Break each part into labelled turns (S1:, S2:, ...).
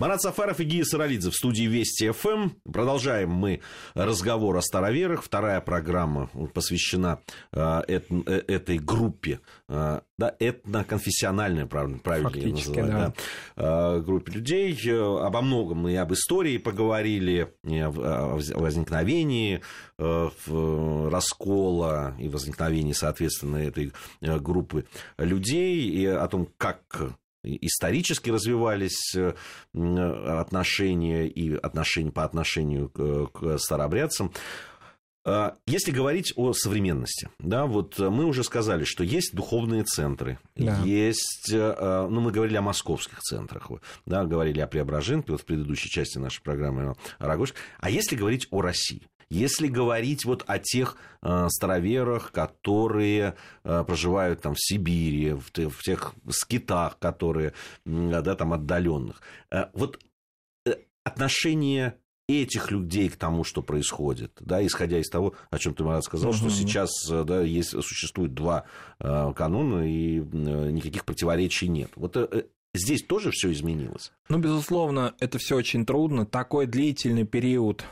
S1: Марат Сафаров и Гия Саралидзе в студии Вести ФМ. Продолжаем мы разговор о староверах. Вторая программа посвящена э, эт, э, этой группе, э, да, этноконфессиональной, правильно, правильно называть, да. Да, э, группе людей. Обо многом мы об истории поговорили, о возникновении раскола и возникновении, соответственно, этой группы людей, и о том, как исторически развивались э, отношения и отношения по отношению к старообрядцам. А, если говорить о современности, да, вот мы уже сказали, что есть духовные центры, да. есть, э, ну, мы говорили о московских центрах, да, говорили о Преображенке, вот в предыдущей части нашей программы о Рогожке. А если говорить о России, если говорить вот о тех э, староверах, которые э, проживают там в Сибири, в, в тех скитах, которые, да, там отдаленных, э, вот э, отношение этих людей к тому, что происходит, да, исходя из того, о чем ты, Марат, сказал, угу. что сейчас да, есть, существует два э, канона, и э, никаких противоречий нет. Вот э, здесь тоже все изменилось?
S2: Ну, безусловно, это все очень трудно. Такой длительный период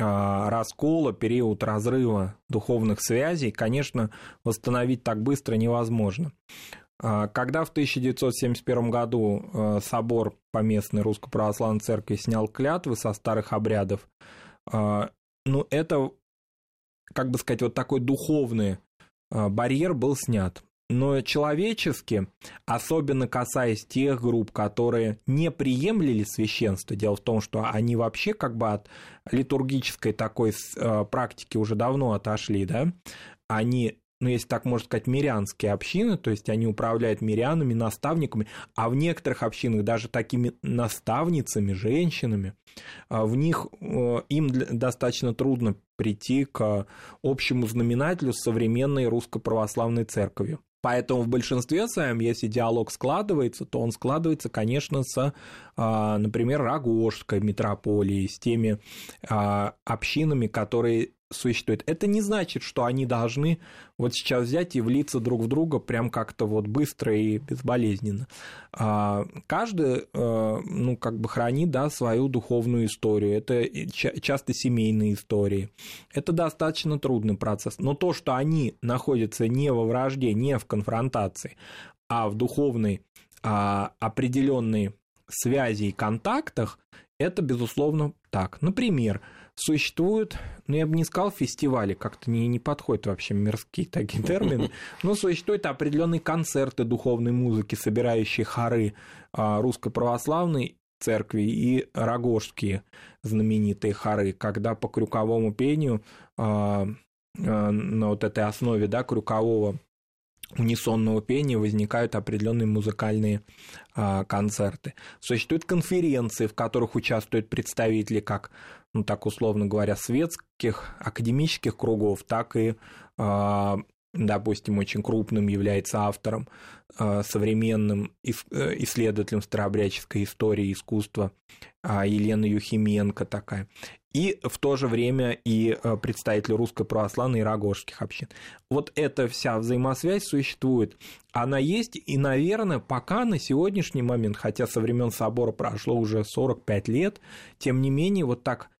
S2: раскола, период разрыва духовных связей, конечно, восстановить так быстро невозможно. А, когда в 1971 году а, собор поместной Русской Православной Церкви снял клятвы со старых обрядов, ну, это, как бы сказать, вот такой духовный барьер был снят но человечески, особенно касаясь тех групп, которые не приемлили священство, дело в том, что они вообще как бы от литургической такой э, практики уже давно отошли, да, они ну, если так можно сказать, мирянские общины, то есть они управляют мирянами, наставниками, а в некоторых общинах даже такими наставницами, женщинами, а в них э, им достаточно трудно прийти к общему знаменателю современной русско-православной церковью. Поэтому в большинстве своем, если диалог складывается, то он складывается, конечно, с, а, например, Рогожской метрополией, с теми а, общинами, которые существует. Это не значит, что они должны вот сейчас взять и влиться друг в друга прям как-то вот быстро и безболезненно. А, каждый, э, ну, как бы хранит, да, свою духовную историю. Это часто семейные истории. Это достаточно трудный процесс. Но то, что они находятся не во вражде, не в конфронтации, а в духовной а, определенной связи и контактах, это, безусловно, так. Например, существуют, ну, я бы не сказал фестивали, как-то не, не подходят вообще мирские такие термины, но существуют определенные концерты духовной музыки, собирающие хоры а, русской православной церкви и рогожские знаменитые хоры, когда по крюковому пению а, а, на вот этой основе, да, крюкового унисонного пения возникают определенные музыкальные а, концерты. Существуют конференции, в которых участвуют представители как, ну так условно говоря, светских, академических кругов, так и а, допустим, очень крупным является автором, а, современным э, исследователем старообрядческой истории искусства Елена Юхименко такая и в то же время и э, представители русской православной и рогожских общин. Вот эта вся взаимосвязь существует. Она есть, и, наверное, пока на сегодняшний момент, хотя со времен собора прошло уже 45 лет, тем не менее, вот так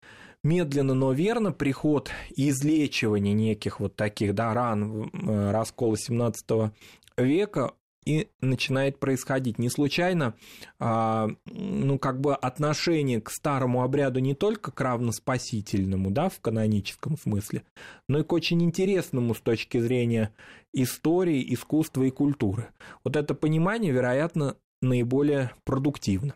S2: медленно, но верно приход и излечивание неких вот таких да, ран э, раскола 17 века и начинает происходить. Не случайно, а, ну, как бы отношение к старому обряду не только к равноспасительному, да, в каноническом смысле, но и к очень интересному с точки зрения истории, искусства и культуры. Вот это понимание, вероятно, наиболее продуктивно.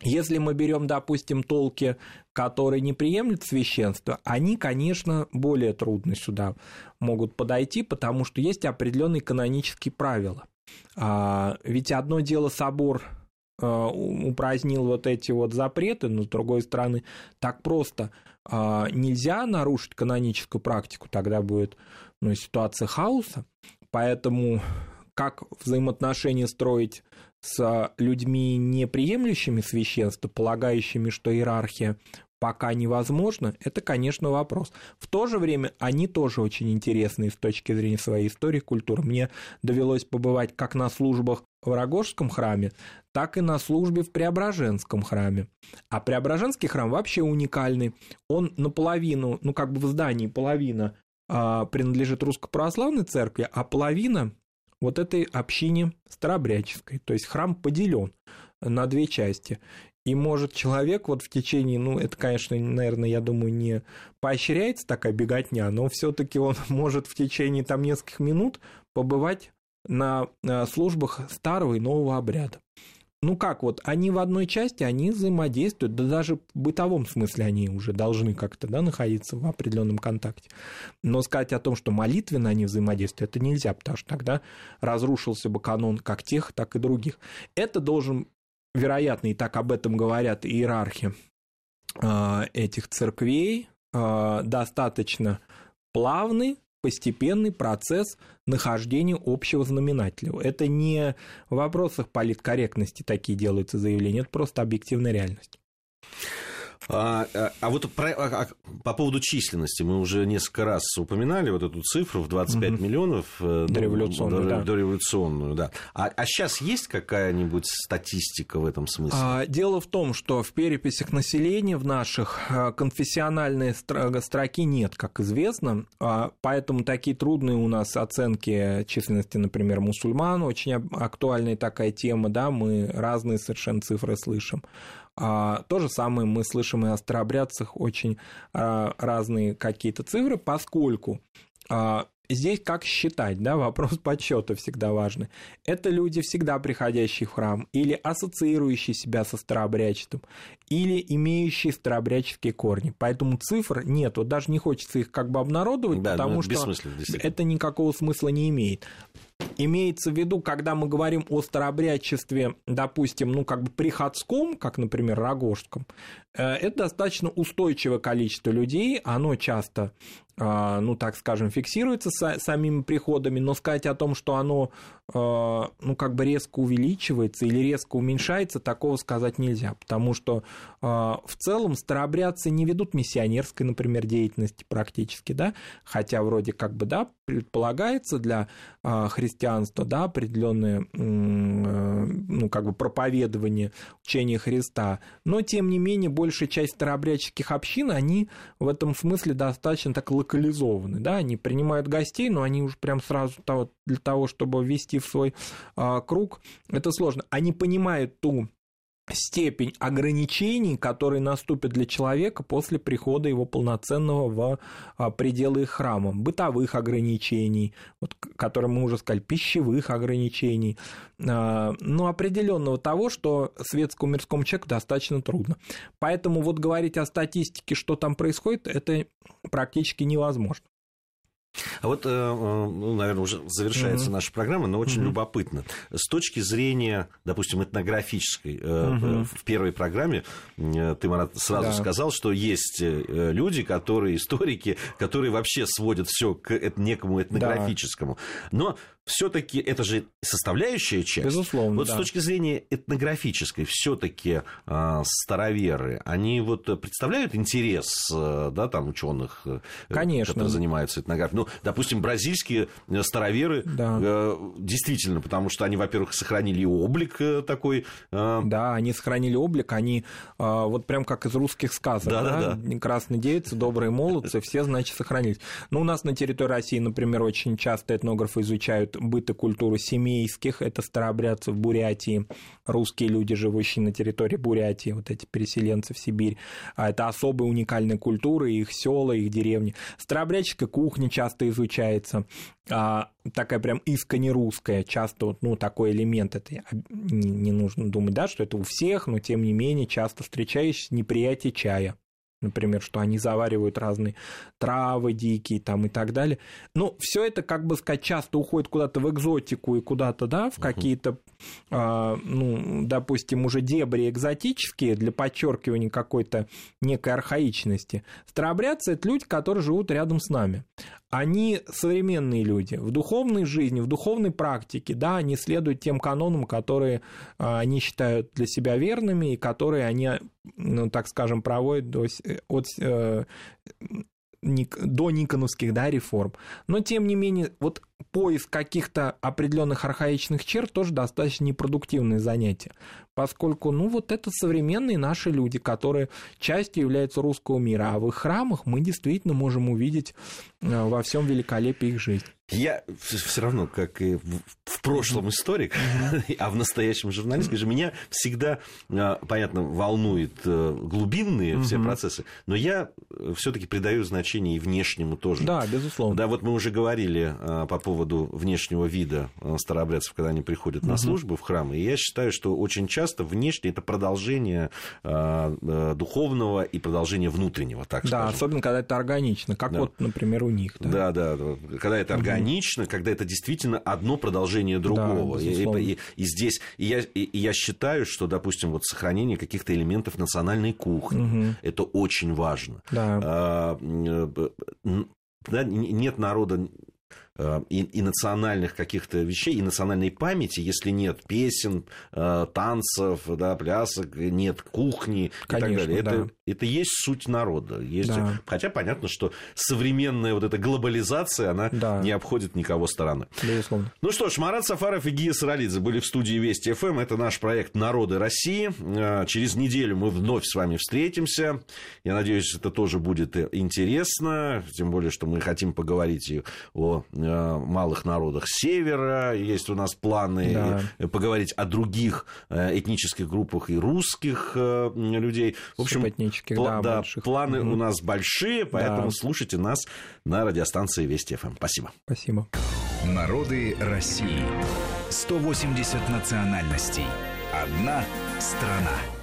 S2: Если мы берем, допустим, толки, которые не приемлют священство, они, конечно, более трудно сюда могут подойти, потому что есть определенные канонические правила – а, ведь одно дело собор а, упразднил вот эти вот запреты, но с другой стороны, так просто а, нельзя нарушить каноническую практику, тогда будет ну, ситуация хаоса. Поэтому как взаимоотношения строить с людьми, не приемлющими священство, полагающими, что иерархия пока невозможно, это, конечно, вопрос. В то же время они тоже очень интересные с точки зрения своей истории культуры. Мне довелось побывать как на службах в Рогожском храме, так и на службе в Преображенском храме. А Преображенский храм вообще уникальный. Он наполовину, ну как бы в здании половина а, принадлежит Русской Православной Церкви, а половина вот этой общине Старобряческой. То есть храм поделен на две части. И может человек вот в течение, ну, это, конечно, наверное, я думаю, не поощряется такая беготня, но все-таки он может в течение там нескольких минут побывать на службах старого и нового обряда. Ну как вот, они в одной части, они взаимодействуют, да даже в бытовом смысле они уже должны как-то да, находиться в определенном контакте. Но сказать о том, что молитвенно они взаимодействуют, это нельзя, потому что тогда разрушился бы канон как тех, так и других. Это должен вероятно, и так об этом говорят иерархи а, этих церквей, а, достаточно плавный, постепенный процесс нахождения общего знаменателя. Это не в вопросах политкорректности такие делаются заявления, это просто объективная реальность.
S1: А, а, а вот про, а, а, по поводу численности мы уже несколько раз упоминали вот эту цифру в 25 угу. миллионов.
S2: Э, дореволюционную, ну,
S1: да. Дореволюционную, да. А, а сейчас есть какая-нибудь статистика в этом смысле? А,
S2: дело в том, что в переписях населения в наших э, конфессиональной строки нет, как известно, а, поэтому такие трудные у нас оценки численности, например, мусульман, очень актуальная такая тема, да, мы разные совершенно цифры слышим. А, то же самое мы слышим и о старообрядцах очень а, разные какие-то цифры, поскольку а, Здесь как считать, да, вопрос подсчета всегда важный. Это люди, всегда приходящие в храм, или ассоциирующие себя со старообрядчеством, или имеющие старообрядческие корни. Поэтому цифр нет, вот даже не хочется их как бы обнародовать, да, потому ну, что это никакого смысла не имеет. Имеется в виду, когда мы говорим о старообрядчестве, допустим, ну, как бы приходском, как, например, рогожском, э, это достаточно устойчивое количество людей, оно часто ну, так скажем, фиксируется самими приходами, но сказать о том, что оно, а, ну, как бы резко увеличивается или резко уменьшается, такого сказать нельзя, потому что а, в целом старообрядцы не ведут миссионерской, например, деятельности практически, да, хотя вроде как бы, да, предполагается для христианства, да, определенное, ну, как бы проповедование учения Христа, но, тем не менее, большая часть старообрядческих общин, они в этом смысле достаточно так локализованы, да, они принимают гостей, но они уже прям сразу для того, чтобы ввести в свой а, круг, это сложно. Они понимают ту степень ограничений, которые наступят для человека после прихода его полноценного в а, пределы храма. Бытовых ограничений, вот, которые мы уже сказали, пищевых ограничений, а, ну, определенного того, что светскому мирскому человеку достаточно трудно. Поэтому вот говорить о статистике, что там происходит, это практически невозможно.
S1: А вот, э, э, ну, наверное, уже завершается mm-hmm. наша программа, но очень mm-hmm. любопытно. С точки зрения, допустим, этнографической, mm-hmm. в первой программе ты, Марат, сразу да. сказал, что есть люди, которые, историки, которые вообще сводят все к некому этнографическому. Да. Но все-таки это же составляющая часть.
S2: Безусловно.
S1: Вот
S2: да.
S1: с точки зрения этнографической, все-таки э, староверы, они вот представляют интерес, э, да, там ученых, э,
S2: Конечно.
S1: которые занимаются этнографией. Ну, допустим, бразильские староверы, да. э, действительно, потому что они, во-первых, сохранили облик такой.
S2: Э... Да, они сохранили облик, они э, вот прям как из русских сказок, да, да, да. красные девицы, добрые молодцы, все, значит, сохранились. Ну, у нас на территории России, например, очень часто этнографы изучают быт и культуру семейских, это старообрядцы в Бурятии, русские люди, живущие на территории Бурятии, вот эти переселенцы в Сибирь. А это особая уникальная культура, их села, их деревни. Старообрядческая кухня часто изучается, а, такая прям искренне русская, часто ну, такой элемент, это не, не нужно думать, да, что это у всех, но тем не менее часто встречающийся неприятие чая например, что они заваривают разные травы дикие там и так далее. Ну, все это, как бы сказать, часто уходит куда-то в экзотику и куда-то, да, в какие-то, э, ну, допустим, уже дебри экзотические для подчеркивания какой-то некой архаичности. Старообрядцы – это люди, которые живут рядом с нами. Они современные люди. В духовной жизни, в духовной практике, да, они следуют тем канонам, которые а, они считают для себя верными и которые они, ну, так скажем, проводят до, от э, до Никоновских да, реформ. Но, тем не менее, вот поиск каких-то определенных архаичных черт тоже достаточно непродуктивное занятие, поскольку, ну, вот это современные наши люди, которые частью являются русского мира, а в их храмах мы действительно можем увидеть э, во всем великолепии их жизни.
S1: Я все равно, как и в прошлом историк, а в настоящем журналист, же меня всегда, а, понятно, волнует э, глубинные все процессы, но я все-таки придаю значение и внешнему тоже.
S2: Да, безусловно.
S1: Да, вот мы уже говорили по поводу внешнего вида а, старообрядцев, когда они приходят на службу в храм, и я считаю, что очень часто внешне это продолжение духовного и продолжение внутреннего, так
S2: да,
S1: скажем.
S2: Да, особенно когда это органично, как да. вот, например, у них.
S1: Да, да, да когда это органично органично, когда это действительно одно продолжение другого. Да, и, и, и здесь и я, и, и я считаю, что, допустим, вот сохранение каких-то элементов национальной кухни угу. это очень важно.
S2: Да.
S1: А, да, нет народа Э, и, и национальных каких-то вещей, и национальной памяти, если нет песен, э, танцев, да, плясок, нет кухни
S2: Конечно,
S1: и так далее.
S2: Да.
S1: Это, это есть суть народа. Есть... Да. Хотя понятно, что современная вот эта глобализация, она да. не обходит никого стороны.
S2: Безусловно.
S1: Ну что ж, Марат Сафаров и Гия Саралидзе были в студии Вести ФМ. Это наш проект «Народы России». Э, через неделю мы вновь с вами встретимся. Я надеюсь, это тоже будет интересно. Тем более, что мы хотим поговорить и о Э, малых народах севера, есть у нас планы да. поговорить о других э, этнических группах и русских э, людей. В общем,
S2: пла-
S1: да, да, планы угу. у нас большие, поэтому да. слушайте нас на радиостанции Вести ФМ. Спасибо.
S2: Спасибо.
S3: Народы России. 180 национальностей. Одна страна.